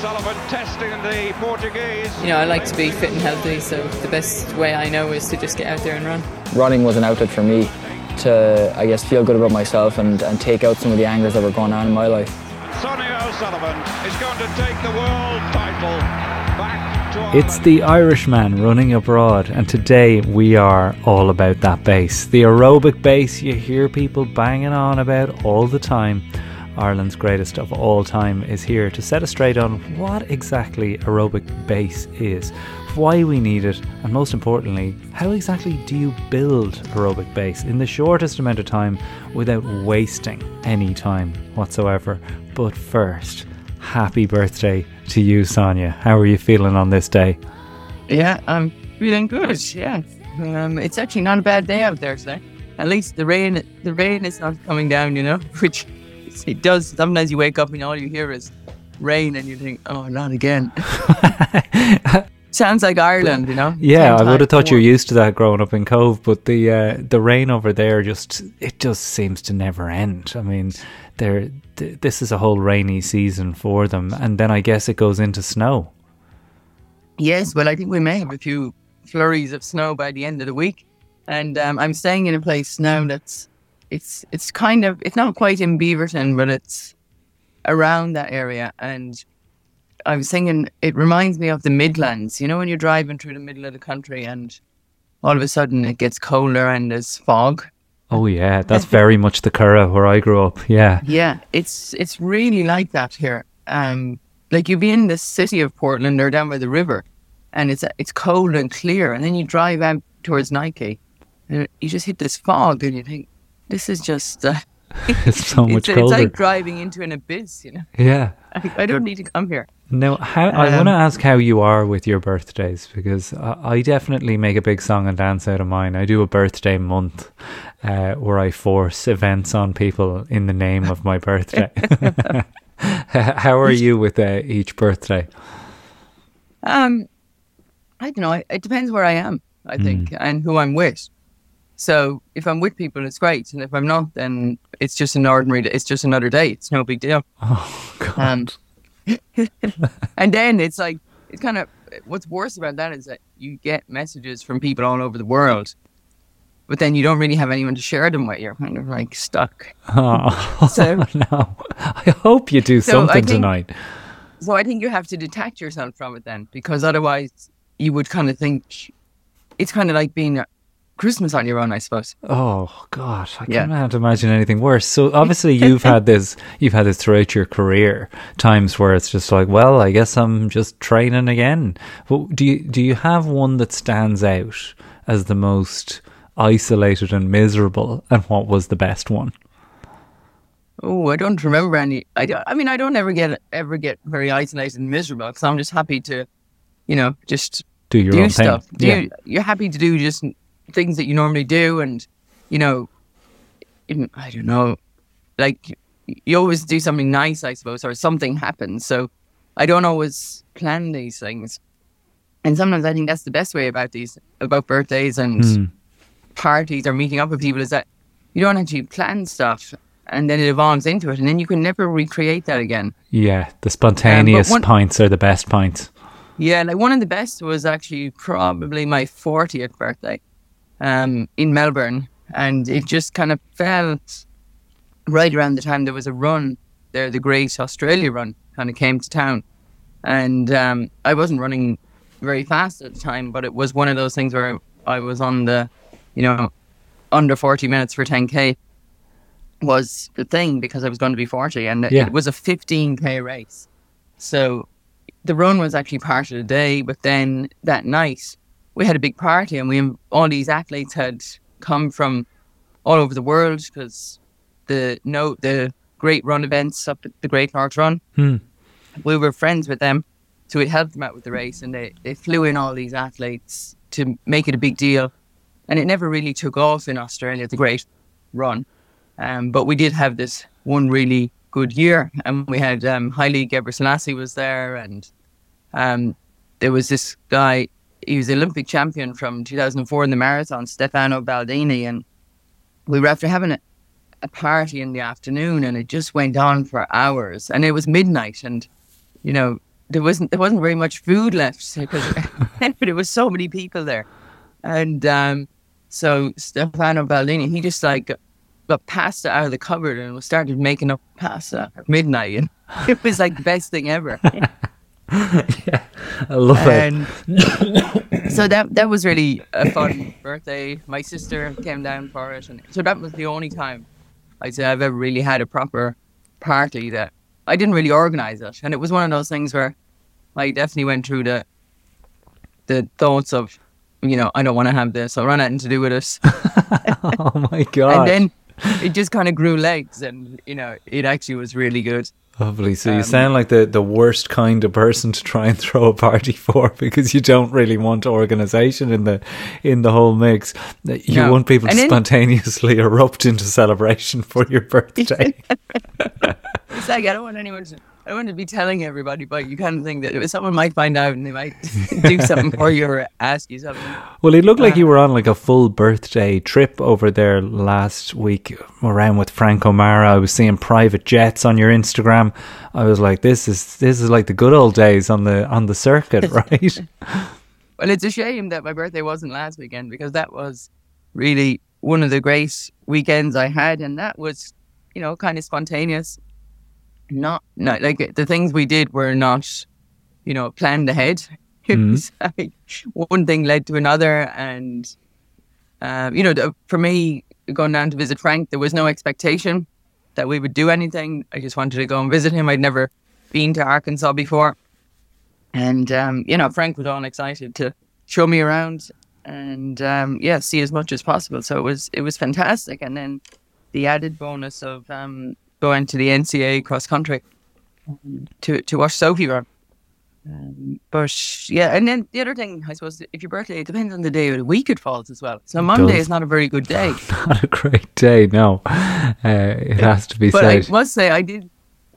O'Sullivan testing the Portuguese. You know, I like to be fit and healthy, so the best way I know is to just get out there and run. Running was an outlet for me to, I guess, feel good about myself and, and take out some of the angers that were going on in my life. Sonia O'Sullivan is going to take the world title back to It's the Irishman running abroad, and today we are all about that bass. The aerobic base you hear people banging on about all the time. Ireland's greatest of all time is here to set us straight on what exactly aerobic base is, why we need it, and most importantly, how exactly do you build aerobic base in the shortest amount of time without wasting any time whatsoever. But first, happy birthday to you, Sonia. How are you feeling on this day? Yeah, I'm feeling good. Yeah, um, it's actually not a bad day out there today. At least the rain, the rain is not coming down. You know, which it does. Sometimes you wake up and all you hear is rain, and you think, "Oh, not again." Sounds like Ireland, you know. Yeah, I would have thought you're used to that growing up in Cobh, but the uh, the rain over there just it just seems to never end. I mean, there th- this is a whole rainy season for them, and then I guess it goes into snow. Yes, well, I think we may have a few flurries of snow by the end of the week, and um, I'm staying in a place now that's it's it's kind of it's not quite in Beaverton, but it's around that area. And I was thinking it reminds me of the Midlands. You know, when you're driving through the middle of the country and all of a sudden it gets colder and there's fog. Oh yeah, that's very much the Curragh where I grew up. Yeah, Yeah, it's it's really like that here. Um, like you'd be in the city of Portland or down by the river, and it's it's cold and clear, and then you drive out towards Nike, and you just hit this fog, and you think this is just uh, it's so much it's, it's like driving into an abyss. You know, yeah. I, I don't need to come here. Now, how, I Um, want to ask how you are with your birthdays because I, I definitely make a big song and dance out of mine. I do a birthday month uh, where I force events on people in the name of my birthday. how are you with uh, each birthday? Um, I don't know. It, it depends where I am, I think, and who I'm with. So if I'm with people, it's great, and if I'm not, then it's just an ordinary. It's just another day. It's no big deal. Oh God! Um, and then it's like it's kind of what's worse about that is that you get messages from people all over the world, but then you don't really have anyone to share them with. You're kind of like stuck. Oh So- no! I hope you do So something think- tonight. So I think you have to detach yourself from it then, because otherwise you would kind of think it's kind of like being Christmas on your own, I suppose. Oh gosh, I Yeah. can't imagine anything worse. So obviously you've had this, you've had this throughout your career. Times where it's just like, well, I guess I'm just training again. But do you do you have one that stands out as the most isolated and miserable, and what was the best one? Oh, I don't remember any. I, don't, I mean, I don't ever get ever get very isolated and miserable because I'm just happy to, you know, just Do your do own stuff. thing. Do yeah. you, you're happy to do just things that you normally do, and you know, I don't know, like you always do something nice, I suppose, or something happens. So I don't always plan these things, and sometimes I think that's the best way about these about birthdays and Hmm. parties or meeting up with people is that you don't actually plan stuff. And then it evolves into it, and then you can never recreate that again. Yeah, the spontaneous one- pints are the best pints. Yeah, like one of the best was actually probably my 40th birthday um, in Melbourne. And it just kind of fell right around the time there was a run there, the Great Australia Run kind of came to town. And um, I wasn't running very fast at the time, but it was one of those things where I was on the, you know, under 40 minutes for 10K was the thing because I was going to be 40 and Yeah. it was a 15K race. So the run was actually part of the day, but then that night we had a big party and we all these athletes had come from all over the world because the no the great run events up at the Great North Run. Hmm. We were friends with them, so we helped them out with the race, and they they flew in all these athletes to make it a big deal, and it never really took off in Australia. The Great Run, um, but we did have this one really good year, and we had um, Haile Gebrselassie was there, and um, there was this guy. He was the Olympic champion from 2004 in the marathon, Stefano Baldini, and we were after having a, a party in the afternoon, and it just went on for hours, and it was midnight, and you know there wasn't there wasn't very much food left because there was so many people there, and um, so Stefano Baldini he just like got pasta out of the cupboard and started making up pasta at midnight, and it was like the best thing ever. yeah, I love and so that that was really a fun birthday. My sister came down for it, and so that was the only time I'd say I've ever really had a proper party that I didn't really organize it, and it was one of those things where I definitely went through the the thoughts of, you know, I don't want to have this. I want nothing to do with it. oh my god! And then it just kind of grew legs, and you know, it actually was really good. Lovely. So you um, sound like the, the worst kind of person to try and throw a party for because you don't really want organisation in the in the whole mix. You no. want people to spontaneously erupt into celebration for your birthday. it's like I don't want anyone to I want to be telling everybody, but you kind of think that someone might find out and they might do something for you or ask you something. Well, it looked uh, like you were on like a full birthday trip over there last week around with Frank O'Mara. I was seeing private jets on your Instagram. I was like, this is this is like the good old days on the on the circuit, right? well, it's a shame that my birthday wasn't last weekend because that was really one of the great weekends I had, and that was, you know, kind of spontaneous not not like the things we did were not, you know, planned ahead. Mm. like one thing led to another, and uh, you know, the, for me going down to visit Frank, there was no expectation that we would do anything. I just wanted to go and visit him. I'd never been to Arkansas before, and um, you know, Frank was all excited to show me around and um, yeah, see as much as possible. So it was it was fantastic, and then the added bonus of um, going to the NCAA cross country to to watch Sophie run. Um, but yeah, and then the other thing, I suppose, if your birthday, it depends on the day of the week it falls as well. So Monday is not a very good day. not a great day, no. Uh, it has to be but said. I must say, I did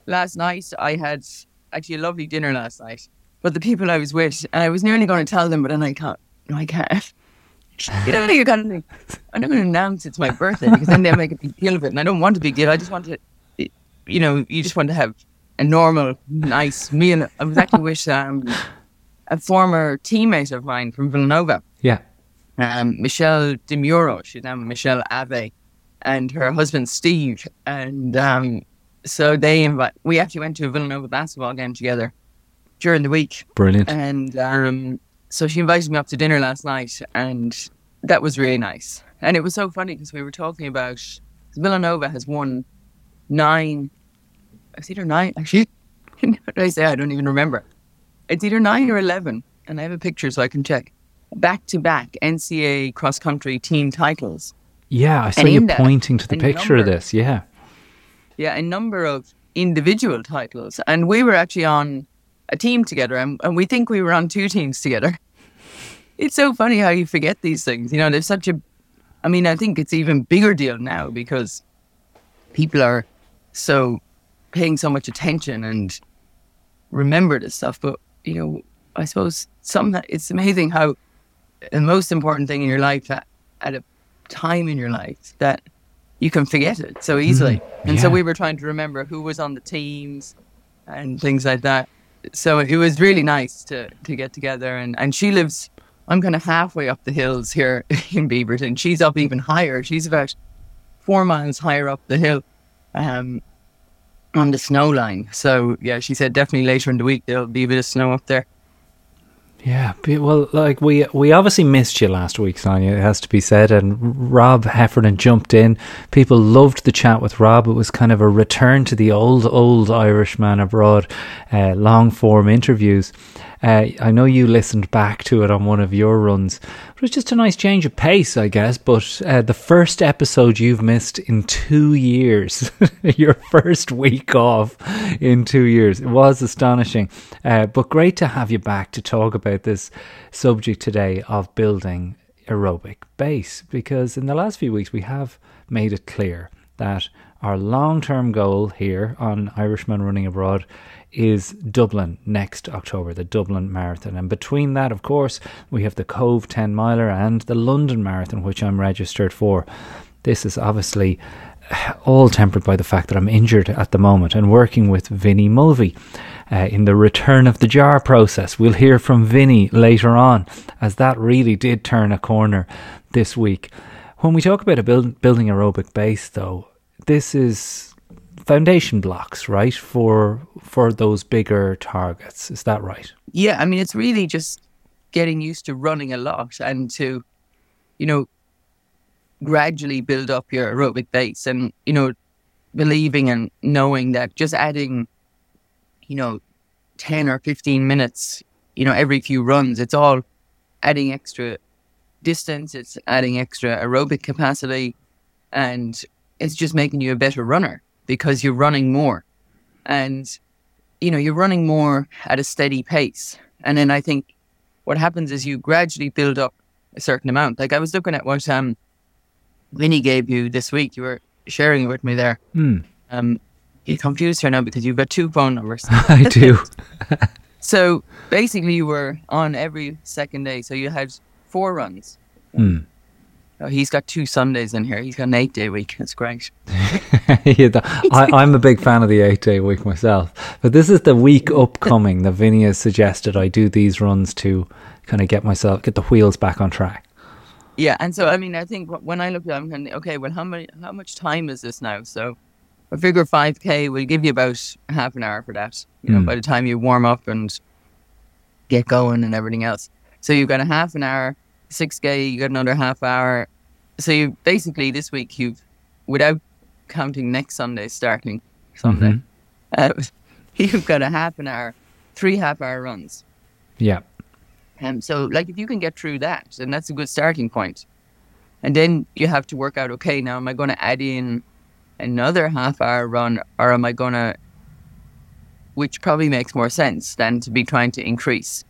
last night. I had actually a lovely dinner last night. But the people I was with, I was nearly going to tell them, but then I can't. No, I can't. You know, you kind of think, I'm not going to announce it's my birthday because then they'll make a big deal of it. And I don't want a big deal. I just want to you know, you just want to have a normal, nice meal. I was actually with um, a former teammate of mine from Villanova. Yeah. Um, Michelle DeMuro. She's now Michelle Ave, and her husband Steve. And um, so they invite. We actually went to a Villanova basketball game together during the week. Brilliant. And um, so she invited me up to dinner last night, and that was really nice. And it was so funny because we were talking about Villanova has won nine. It's either nine. Actually, what did I say? I don't even remember. It's either nine or eleven, and I have a picture so I can check. Back to back NCAA cross country team titles. Yeah, I saw you pointing to the picture number, of this. Yeah. Yeah, a number of individual titles, and we were actually on a team together, and, and we think we were on two teams together. It's so funny how you forget these things. You know, there's such a. I mean, I think it's even bigger deal now because people are so paying so much attention and remember this stuff. But you know, I suppose some it's amazing how the most important thing in your life at, at a time in your life that you can forget it so easily. Mm, and so we were trying to remember who was on the teams and things like that. So it was really nice to to get together and and she lives I'm kind of halfway up the hills here in Beaverton. She's up even higher. She's about four miles higher up the hill um, on the snow line. So yeah, she said definitely later in the week there'll be a bit of snow up there. Yeah, well, like we we obviously missed you last week, Sonia. It has to be said, and Rob Heffernan jumped in. People loved the chat with Rob. It was kind of a return to the old old Irishman abroad, uh, long form interviews. Uh, I know you listened back to it on one of your runs, It was just a nice change of pace, I guess. But uh, the first episode you've missed in two years, your first week off in two years, it was astonishing. Uh, but great to have you back to talk about this subject today of building aerobic base, because in the last few weeks we have made it clear that our long term goal here on Irishman Running Abroad is Dublin next October, the Dublin Marathon. And between that, of course, we have the Cobh 10 miler and the London Marathon, which I'm registered for. This is obviously all tempered by the fact that I'm injured at the moment and working with Vinny Mulvey. uh, in the return of the jar process. We'll hear from Vinny later on, as that really did turn a corner this week. When we talk about a build, building aerobic base, though, this is foundation blocks, right, for for those bigger targets. Is that right? Yeah, I mean, it's really just getting used to running a lot and to, you know, gradually build up your aerobic base and, you know, believing and knowing that just adding, you know, 10 or 15 minutes, you know, every few runs, it's all adding extra distance, it's adding extra aerobic capacity, and it's just making you a better runner because you're running more. And, you know, you're running more at a steady pace. And then I think what happens is you gradually build up a certain amount. Like I was looking at what um Vinny gave you this week. You were sharing it with me there. Hmm. Um, you're confused here now because you've got two phone numbers. I do. so basically, you were on every second day. So you had four runs. Hmm. Oh, he's got two Sundays in here. He's got an eight day week. It's great. yeah, the- I, I'm a big fan of the eight day week myself. But this is the week upcoming that Vinny has suggested I do these runs to kind of get myself, get the wheels back on track. Yeah, and so I mean, I think when I look at, it, I'm kind of okay. Well, how many, how much time is this now? So, I figure five k will give you about half an hour for that. You know, Mm. by the time you warm up and get going and everything else. So you've got a half an hour. Six k, you got another half hour. So you basically this week you've, without counting next Sunday starting Sunday, uh, you've got a half an hour, three half hour runs. Yeah. Um, so, like, if you can get through that, then that's a good starting point. And then you have to work out, okay, now am I going to add in another half hour run or am I going to, which probably makes more sense than to be trying to increase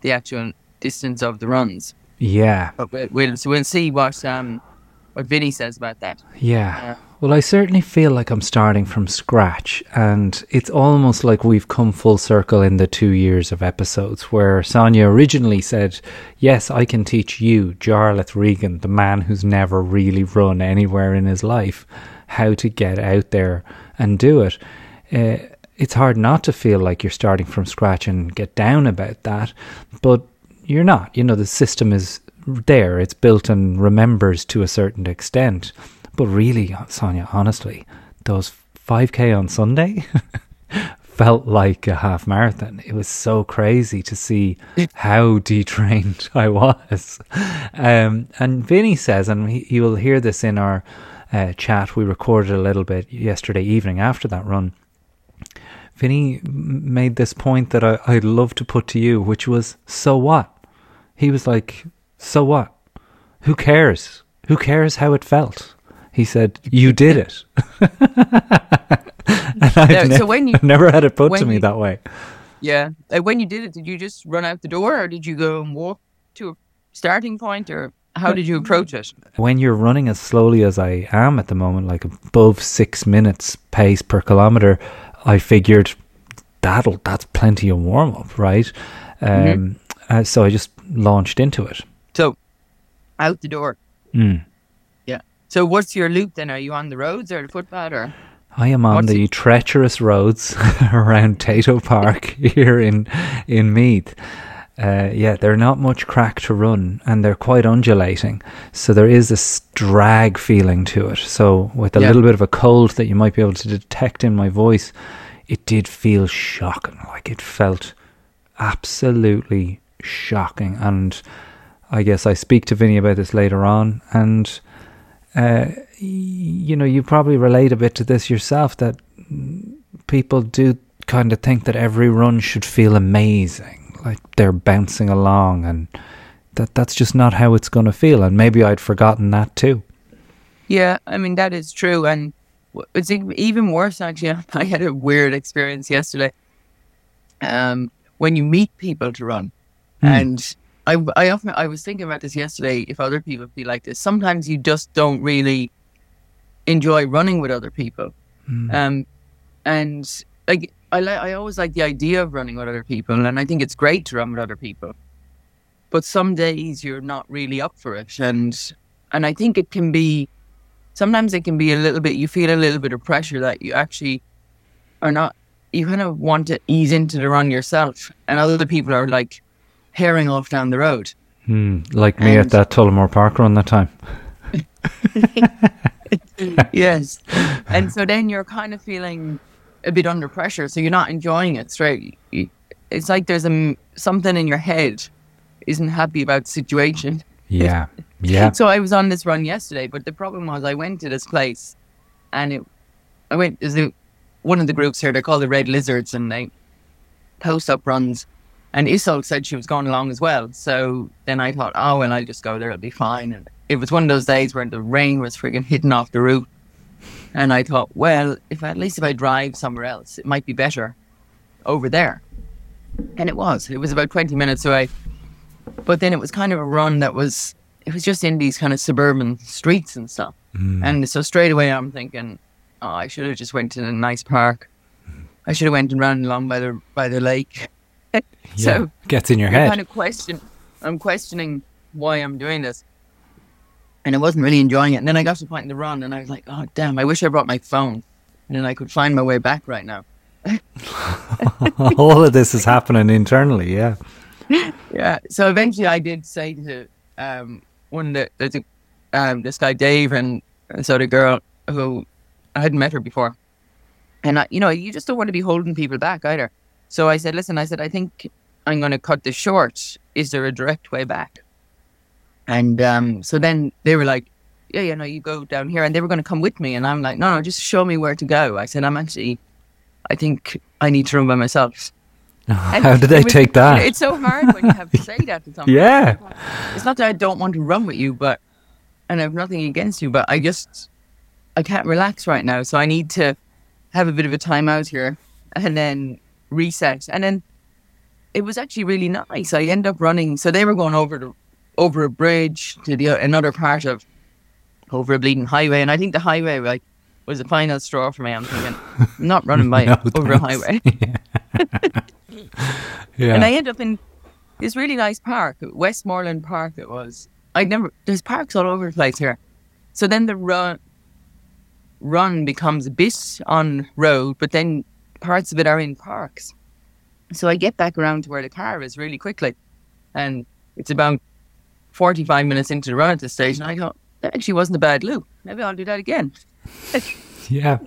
the actual distance of the runs. Yeah. But we'll, we'll, so we'll see what, um, what Vinny says about that. Yeah. Well, I certainly feel like I'm starting from scratch, and it's almost like we've come full circle in the two years of episodes where Sonia originally said, Yes, I can teach you, Jarlath Regan, the man who's never really run anywhere in his life, how to get out there and do it. Uh, it's hard not to feel like you're starting from scratch and get down about that, but you're not. You know, the system is there, it's built and remembers to a certain extent. But really, Sonia, honestly, those 5k on Sunday felt like a half marathon. It was so crazy to see how detrained I was. Um, and Vinny says, and he, you will hear this in our uh, chat, we recorded a little bit yesterday evening after that run. Vinny made this point that I, I'd love to put to you, which was, so what? He was like, so what? Who cares? Who cares how it felt? He said, you did it. No, ne- so when you- I've never had it put to me you- that way. Yeah. Like when you did it, did you just run out the door or did you go and walk to a starting point or how did you approach it? When you're running as slowly as I am at the moment, like above six minutes pace per kilometer, I figured that'll that's plenty of warm up, right? Um, Mm-hmm. Uh, so I just launched into it. So, out the door. Mm. Yeah. So what's your loop then? Are you on the roads or the footpath or? I am on What's the it- treacherous roads around Tayto Park here in in Meath. Uh, yeah, they're not much crack to run, and they're quite undulating. So there is this drag feeling to it. So with a Yeah. little bit of a cold that you might be able to detect in my voice, it did feel shocking. Like it felt absolutely shocking. And I guess I speak to Vinny about this later on, and uh, you know, you probably relate a bit to this yourself that people do kind of think that every run should feel amazing, like they're bouncing along, and that that's just not how it's going to feel. And maybe I'd forgotten that too. Yeah, I mean that is true, and it's even worse actually. I had a weird experience yesterday. Um, when you meet people to run, and I, I often I was thinking about this yesterday. If other people feel like this, sometimes you just don't really enjoy running with other people. Um, and like I like I always like the idea of running with other people, and I think it's great to run with other people. But some days you're not really up for it, and and I think it can be sometimes it can be a little bit you feel a little bit of pressure that you actually are not you kind of want to ease into the run yourself, and other people are like herring off down the road. Hmm, like me at that Tullamore Park run that time. yes. And so then you're kind of feeling a bit under pressure. So you're not enjoying it straight. It's like there's a, something in your head isn't happy about the situation. Yeah, yeah. So I was on this run yesterday, but the problem was I went to this place and it, I went, is the, one of the groups here, they're called the Red Lizards and they post up runs. And Isolde said she was going along as well. So then I thought, oh, well, I'll just go there. It'll be fine. And it was one of those days where the rain was friggin' hitting off the roof. And I thought, well, if at least if I drive somewhere else, it might be better over there. And it was. It was about 20 minutes away. But then it was kind of a run that was, it was just in these kind of suburban streets and stuff. Mm. And so straight away I'm thinking, oh, I should have just went to a nice park. Mm. I should have went and ran along by the by the lake. yeah. so Gets in your head. kind of question. I'm questioning why I'm doing this, and I wasn't really enjoying it. And then I got to the point in the run, and I was like, "Oh damn! I wish I brought my phone, and then I could find my way back right now." All of this is happening internally, yeah. Yeah. So eventually, I did say to um, one of the there's a, um, this guy Dave and this other girl who I hadn't met her before, and I, you know, you just don't want to be holding people back either. So I said, "Listen," I said, "I think I'm going to cut this short. Is there a direct way back?" And um, so then they were like, "Yeah, yeah, no, you go down here," and they were going to come with me, and I'm like, "No, no, just show me where to go." I said, "I'm actually, I think I need to run by myself." How did they was- take that? It's so hard when you have to say that to someone. Yeah. It's not that I don't want to run with you, but and I have nothing against you, but I just I can't relax right now. So I need to have a bit of a time out here and then reset. And then it was actually really nice. I end up running so they were going over the over a bridge to the another part of over a bleeding highway. And I think the highway like was the final straw for me. I'm thinking, I'm not running by No, over a thanks. highway. Yeah. And I end up in this really nice park, Westmoreland Park. It was. I never. There's parks all over the place here. So then the run run becomes a bit on road, but then parts of it are in parks. So I get back around to where the car is really quickly, and it's about forty-five minutes into the run at this stage, and I thought that actually wasn't a bad loop. Maybe I'll do that again. yeah.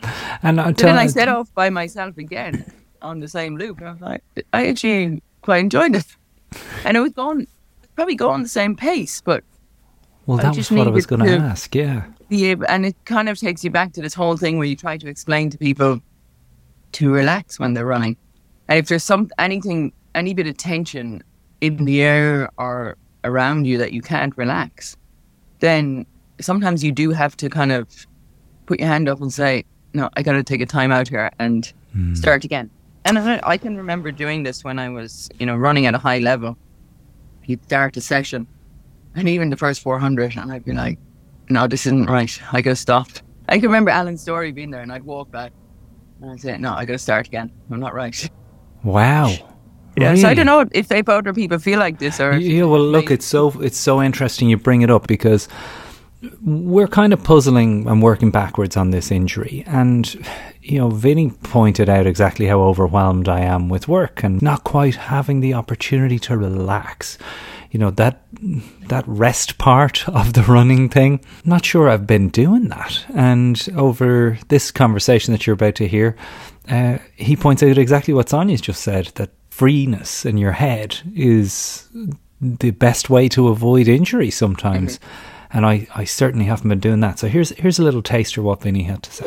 And uh, I tell then I set off by myself again on the same loop. And I was like, I actually quite enjoyed it. And I was going, probably going the same pace, but well, I that was just what I was going to ask. Yeah. able, and it kind of takes you back to this whole thing where you try to explain to people to relax when they're running. And if there's some anything, any bit of tension in the air or around you that you can't relax, then sometimes you do have to kind of put your hand up and say, "No, I got to take a time out here and hmm. start again." And I, I can remember doing this when I was, you know, running at a high level. You'd start a session, and even the first 400, and I'd be like, no, this isn't right. I gotta stop. I can remember Alan Storey being there, and I'd walk back, and I'd say, no, I gotta start again. I'm not right. Wow. Yeah. So I don't know if, if other people feel like this or. if Yeah, well, look, it's so it's so interesting you bring it up because we're kind of puzzling and working backwards on this injury, and you know, Vinny pointed out exactly how overwhelmed I am with work and not quite having the opportunity to relax. You know that that rest part of the running thing. Not sure I've been doing that, and over this conversation that you're about to hear, uh, he points out exactly what Sonia's just said that freeness in your head is the best way to avoid injury sometimes. And I, I certainly haven't been doing that. So here's here's a little taster of what Vinny had to say.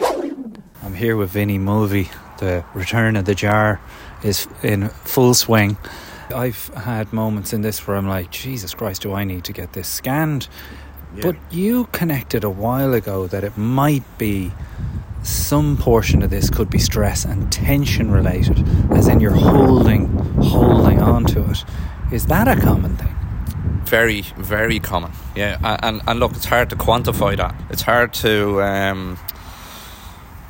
I'm here with Vinny Mulvey. The return of the jar is in full swing. I've had moments in this where I'm like, Jesus Christ, do I need to get this scanned? But you connected a while ago that it might be some portion of this could be stress and tension related, as in you're holding holding on to it. Is that a common thing? very very common yeah and and look it's hard to quantify that it's hard to um,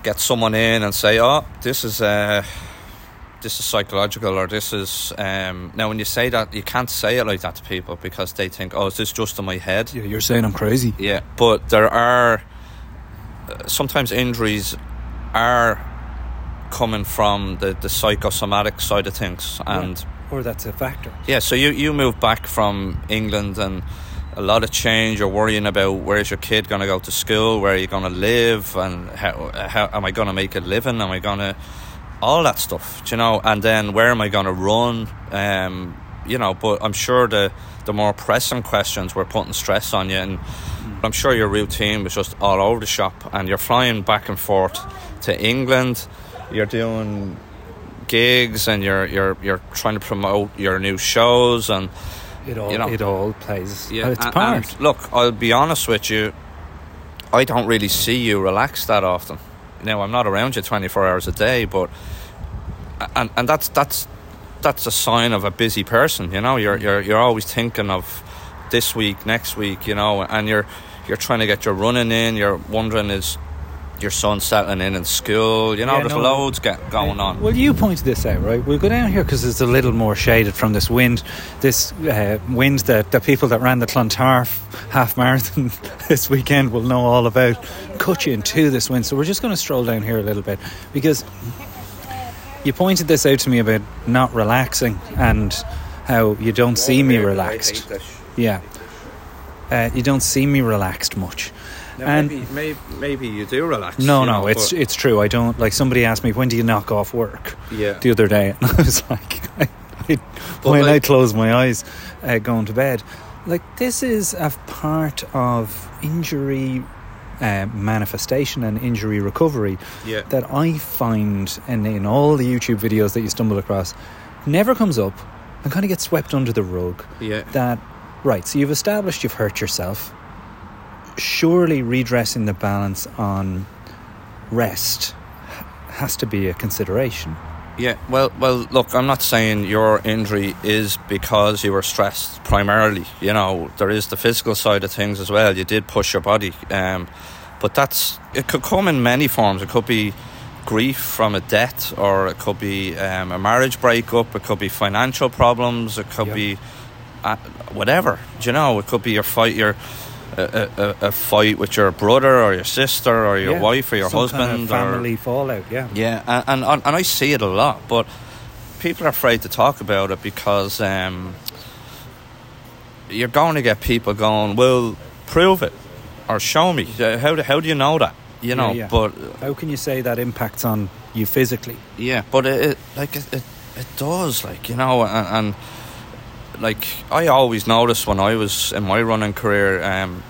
get someone in and say oh this is uh this is psychological or this is um now when you say that you can't say it like that to people because they think oh is this just in my head Yeah, you're saying I'm crazy. yeah, but there are uh, sometimes injuries are coming from the, the psychosomatic side of things, and or that's a factor. yeah, so you you moved back from England and a lot of change. You're worrying about where's your kid going to go to school, where are you going to live, and how, how am I going to make a living? Am I going to all that stuff, do you know? And then where am I going to run? Um, you know, but I'm sure the the more pressing questions were putting stress on you, and I'm sure your routine was just all over the shop, and you're flying back and forth to England. You're doing gigs, and you're you're you're trying to promote your new shows, and It all You know. it all plays. yeah, it's and- part. and look, I'll be honest with you. I don't really see you relax that often. Now I'm not around you 24 hours a day, but and and that's that's that's a sign of a busy person. You know, you're you're you're always thinking of this week, next week. You know, and you're you're trying to get your running in. You're wondering is your son settling in in school. You know, Yeah, there's no. loads get going on. Well, you pointed this out, right? We'll go down here because it's a little more shaded from this wind. This uh, wind that the people that ran the Clontarf half marathon this weekend will know all about. Cut you into this wind. So we're just going to stroll down here a little bit because you pointed this out to me about not relaxing and how you don't see me relaxed. Yeah. Uh, you don't see me relaxed much. And- maybe, maybe maybe you do relax. No, no, know, it's it's true. I don't like. Somebody asked me when do you knock off work yeah. the other day, and I was like, I, I, when I close my eyes, uh, going to bed, like this is a part of injury uh, manifestation and injury recovery Yeah. that I find, and in all the YouTube videos that you stumble across, never comes up and kind of gets swept under the rug Yeah. that right so you've established you've hurt yourself surely redressing the balance on rest has to be a consideration Yeah, well, well, look, I'm not saying your injury is because you were stressed primarily. You know, there is the physical side of things as well. You did push your body, um, but that's it could come in many forms. It could be grief from a death, or it could be um, a marriage breakup. It could be financial problems. It could Yep. be uh, whatever. Do you know? It could be your fight, your a, a, a fight with your brother or your sister or your Yeah, wife or your husband kind of or family fallout yeah yeah, and, and and I see it a lot, but people are afraid to talk about it because um, you're going to get people going, "Well, prove it or show me." Uh, How do, how do you know that? You know, yeah. but how can you say that impacts on you physically yeah, but it, it like it, it it does, like you know, and, and like I always noticed when I was in my running career, um,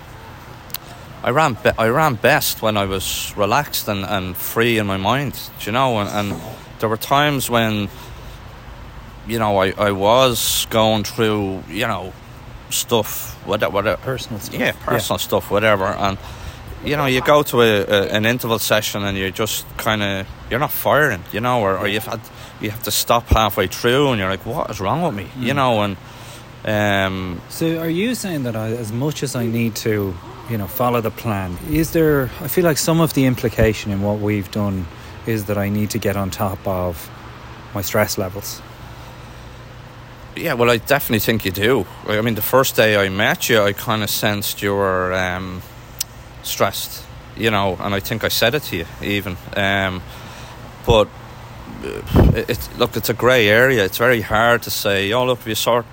I ran be- I ran best when I was relaxed and, and free in my mind, you know, and, and there were times when you know I, I was going through you know stuff whatever, whatever personal stuff yeah, personal stuff, whatever. And you know, you go to a, a, an interval session and you're just kind of you're not firing, you know, or, or you've had you have to stop halfway through and you're like, what is wrong with me, you Mm. know? And um, So, are you saying that I, as much as I need to, you know, follow the plan, is there? I feel like some of the implication in what we've done is that I need to get on top of my stress levels. yeah, well, I definitely think you do. I mean, the first day I met you, I kind of sensed you were um, stressed, you know, and I think I said it to you even. Um, but uh, it, it, look, it's a grey area. It's very hard to say, oh, look, if you sort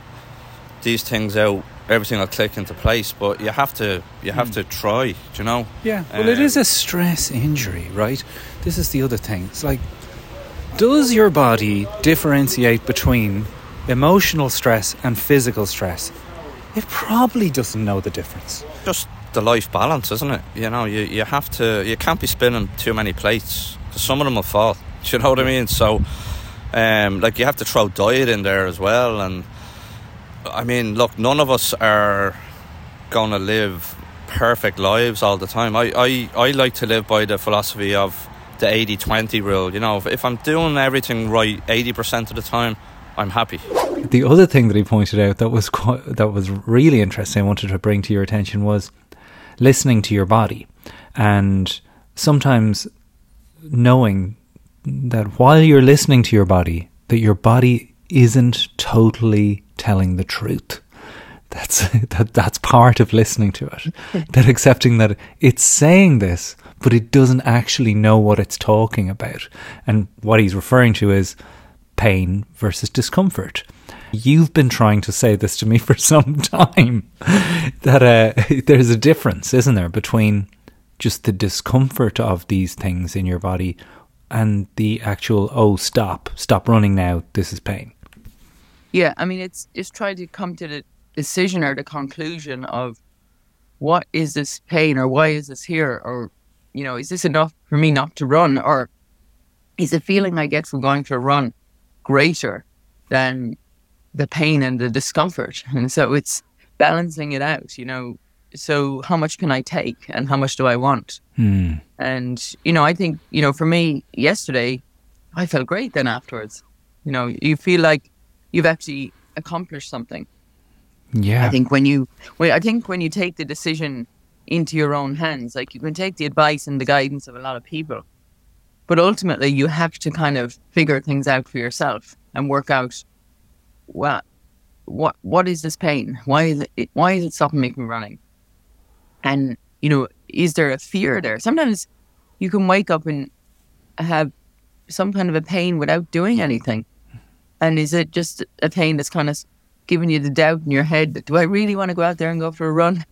these things out, everything will click into place. But you have to, you have to try. Do you know? Yeah, well, it Um, is a stress injury, right? This is the other thing. It's like, does your body differentiate between emotional stress and physical stress? It probably doesn't know the difference. Just the life balance, isn't it? You know, you, you have to, you can't be spinning too many plates because some of them will fall. Do you know what I mean? So, um, like you have to throw diet in there as well. And I mean, look, none of us are to live perfect lives all the time. I, I, I like to live by the philosophy of the 80 20 rule. You know, if, if I'm doing everything right 80% of the time, I'm happy. The other thing that he pointed out that was quite, that was really interesting, I wanted to bring to your attention was listening to your body, and sometimes knowing that while you're listening to your body, that your body isn't totally telling the truth. That's that, that's part of listening to it. that accepting that it's saying this, but it doesn't actually know what it's talking about. And what he's referring to is pain versus discomfort. You've been trying to say this to me for some time that uh, there's a difference, isn't there, between just the discomfort of these things in your body and the actual, oh, stop, stop running now, this is pain. Yeah, I mean, it's just trying to come to the decision or the conclusion of what is this pain or why is this here or, you know, is this enough for me not to run or is the feeling I get from going for a run greater than the pain and the discomfort? And so it's balancing it out, you know. So how much can I take and how much do I want? Hmm. And, you know, I think, you know, for me, yesterday, I felt great then afterwards. You know, you feel like you've actually accomplished something. Yeah. I think when you, when, I think when you take the decision into your own hands, like you can take the advice and the guidance of a lot of people, but ultimately you have to kind of figure things out for yourself and work out, what, what, what is this pain? Why is it, why is it stopping me from running? And you know, is there a fear there? Sometimes you can wake up and have some kind of a pain without doing anything. And is it just a pain that's kind of giving you the doubt in your head that do I really want to go out there and go for a run?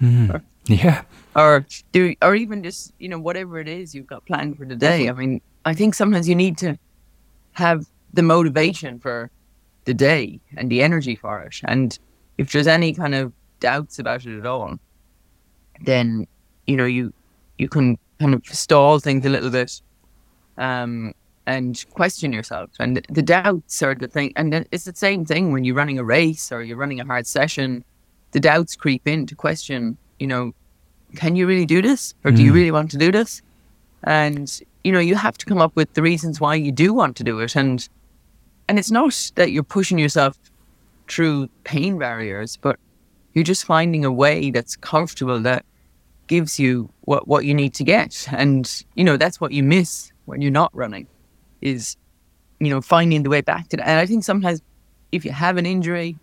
Mhm. Yeah. Or do or even just, you know, whatever it is you've got planned for the day. I mean, I think sometimes you need to have the motivation for the day and the energy for it. And if there's any kind of doubts about it at all, then you know you you can kind of stall things a little bit um, and question yourself. And the doubts are the thing. And it's the same thing when you're running a race or you're running a hard session. The doubts creep in to question, you know, can you really do this? Or do you Mm. really want to do this? And, you know, you have to come up with the reasons why you do want to do it. And and it's not that you're pushing yourself through pain barriers, but you're just finding a way that's comfortable that gives you what, what you need to get. And, you know, that's what you miss when you're not running is, you know, finding the way back to that. And I think sometimes if you have an injury,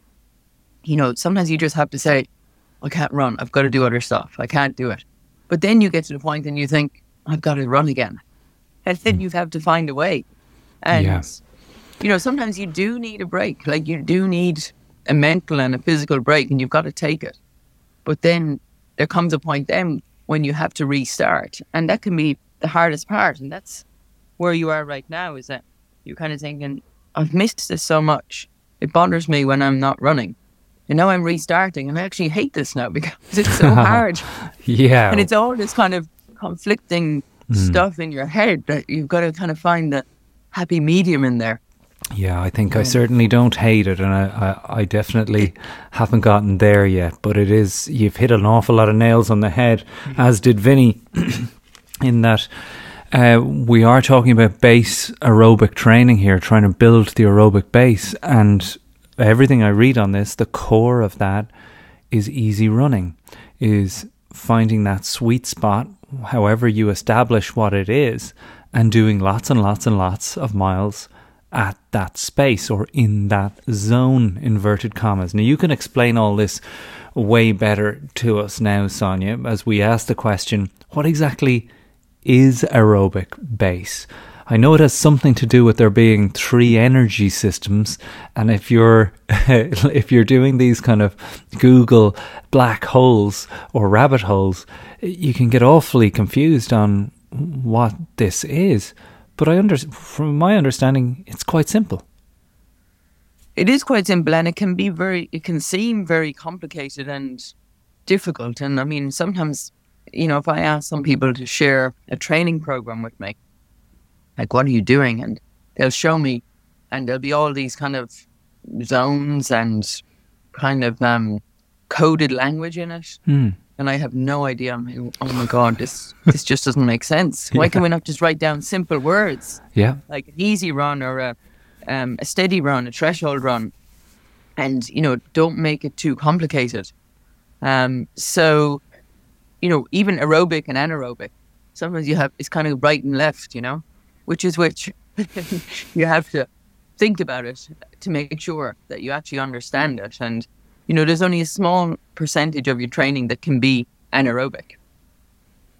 you know, sometimes you just have to say, I can't run. I've got to do other stuff. I can't do it. But then you get to the point and you think, I've got to run again. And then hmm. you have to find a way. And, Yeah. you know, sometimes you do need a break. Like you do need a mental and a physical break and you've got to take it. But then there comes a point then when you have to restart. And that can be the hardest part. And that's where you are right now is that you're kind of thinking, I've missed this so much. It bothers me when I'm not running. And now I'm restarting and I actually hate this now because it's so hard. Yeah. And it's all this kind of conflicting hmm. stuff in your head that you've got to kind of find the happy medium in there. Yeah, I think I certainly don't hate it, and I, I, I definitely haven't gotten there yet. But it is you've hit an awful lot of nails on the head, mm-hmm. as did Vinny, in that uh, we are talking about base aerobic training here, trying to build the aerobic base, and everything I read on this, the core of that is easy running, is finding that sweet spot, however you establish what it is, and doing lots and lots and lots of miles at that space or in that zone, inverted commas. Now, you can explain all this way better to us now, Sonia, as we ask the question what exactly is aerobic base? I know it has something to do with there being three energy systems, and if you're if you're doing these kind of Google black holes or rabbit holes, you can get awfully confused on what this is. But I under, from my understanding, it's quite simple. It is quite simple and it can be very, it can seem very complicated and difficult. And I mean, sometimes, you know, if I ask some people to share a training program with me, like, what are you doing? And they'll show me, and there'll be all these kind of zones and kind of um, coded language in it. Hmm. And I have no idea. I'm like, oh my God, this, this just doesn't make sense. Why can we not just write down simple words? Yeah. like an easy run or a um, a steady run, a threshold run, and you know don't make it too complicated. Um, so, you know, even aerobic and anaerobic, sometimes you have it's kind of right and left, you know, which is which. you have to think about it to make sure that you actually understand it. And you know, there's only a small percentage of your training that can be anaerobic.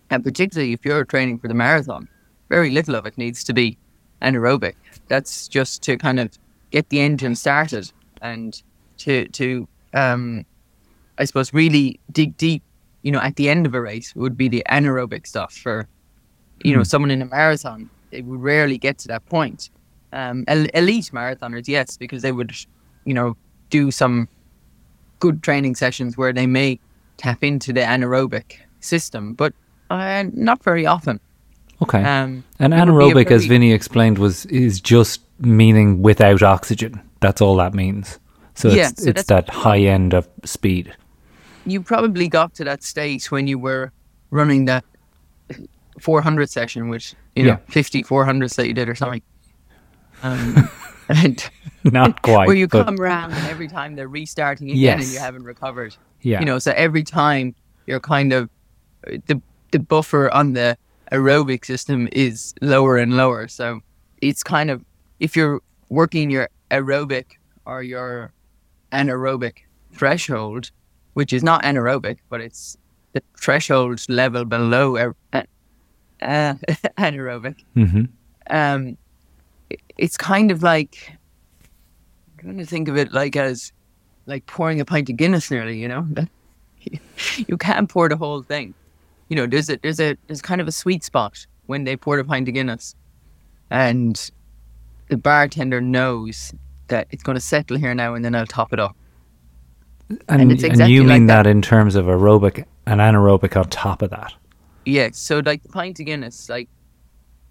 And particularly if you're training for the marathon, very little of it needs to be anaerobic. That's just to kind of get the engine started and to to um, I suppose really dig deep. You know, at the end of a race would be the anaerobic stuff for you know Hmm. someone in a marathon. They would rarely get to that point. Um, elite marathoners, yes, because they would you know do some good training sessions where they may tap into the anaerobic system, but uh, not very often. Okay. Um, and it would be a anaerobic, as very- Vinny explained, was is just meaning without oxygen. That's all that means. So Yeah, it's so it's that high end of speed. You probably got to that state when you were running that 400 session, which you know Yeah. 50 400s that you did or something. Um, and Not quite. where you but come around and every time they're restarting again Yes. and you haven't recovered. yeah. You know, so every time you're kind of the the buffer on the aerobic system is lower and lower. So it's kind of if you're working your aerobic or your anaerobic threshold, which is not anaerobic, but it's the threshold level below aer- uh, anaerobic. hmm Um, it- it's kind of like I'm trying to think of it like as like pouring a pint of Guinness nearly, you know. you can't pour the whole thing. You know, there's a there's a there's kind of a sweet spot when they pour a pint of Guinness, and the bartender knows that it's going to settle here now, and then I'll top it up. And, And it's and exactly you like mean that. that. in terms of aerobic and anaerobic on top of that. Yeah, so like the pint of Guinness, like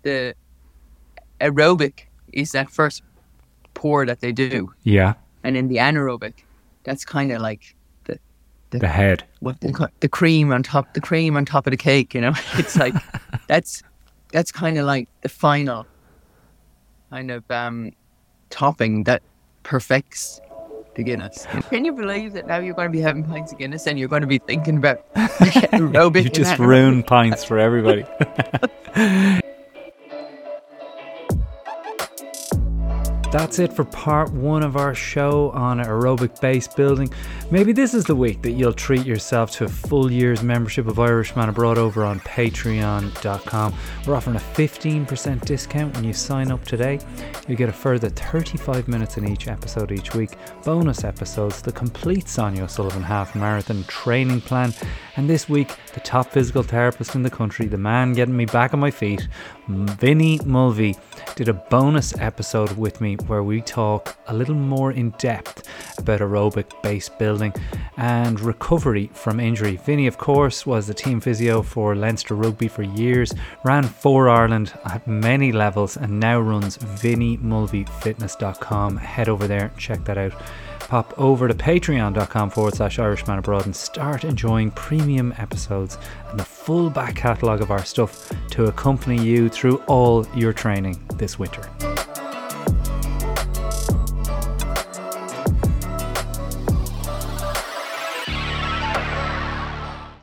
the aerobic is that first pour that they do, Yeah. and then the anaerobic, that's kind of like The the head. what call the cream on top, the cream on top of the cake. You know, it's like that's that's kind of like the final kind of um, topping that perfects the Guinness. Can you believe that now you're going to be having pints of Guinness and you're going to be thinking about aerobic? You just anaerobic? ruined pints for everybody. That's it for part one of our show on aerobic base building. Maybe this is the week that you'll treat yourself to a full year's membership of Irishman Abroad over on patreon.com. We're offering a 15% discount when you sign up today. You get a further 35 minutes in each episode each week, bonus episodes, the complete Sonia Sullivan half marathon training plan, and this week, the top physical therapist in the country, the man getting me back on my feet, Vinny Mulvey, did a bonus episode with me where we talk a little more in depth about aerobic base building and recovery from injury. Vinny, of course, was the team physio for Leinster Rugby for years, ran for Ireland at many levels, and now runs VinnyMulveyFitness.com. Head over there, check that out pop over to patreon.com forward slash Irishman Abroad and start enjoying premium episodes and the full back catalogue of our stuff to accompany you through all your training this winter.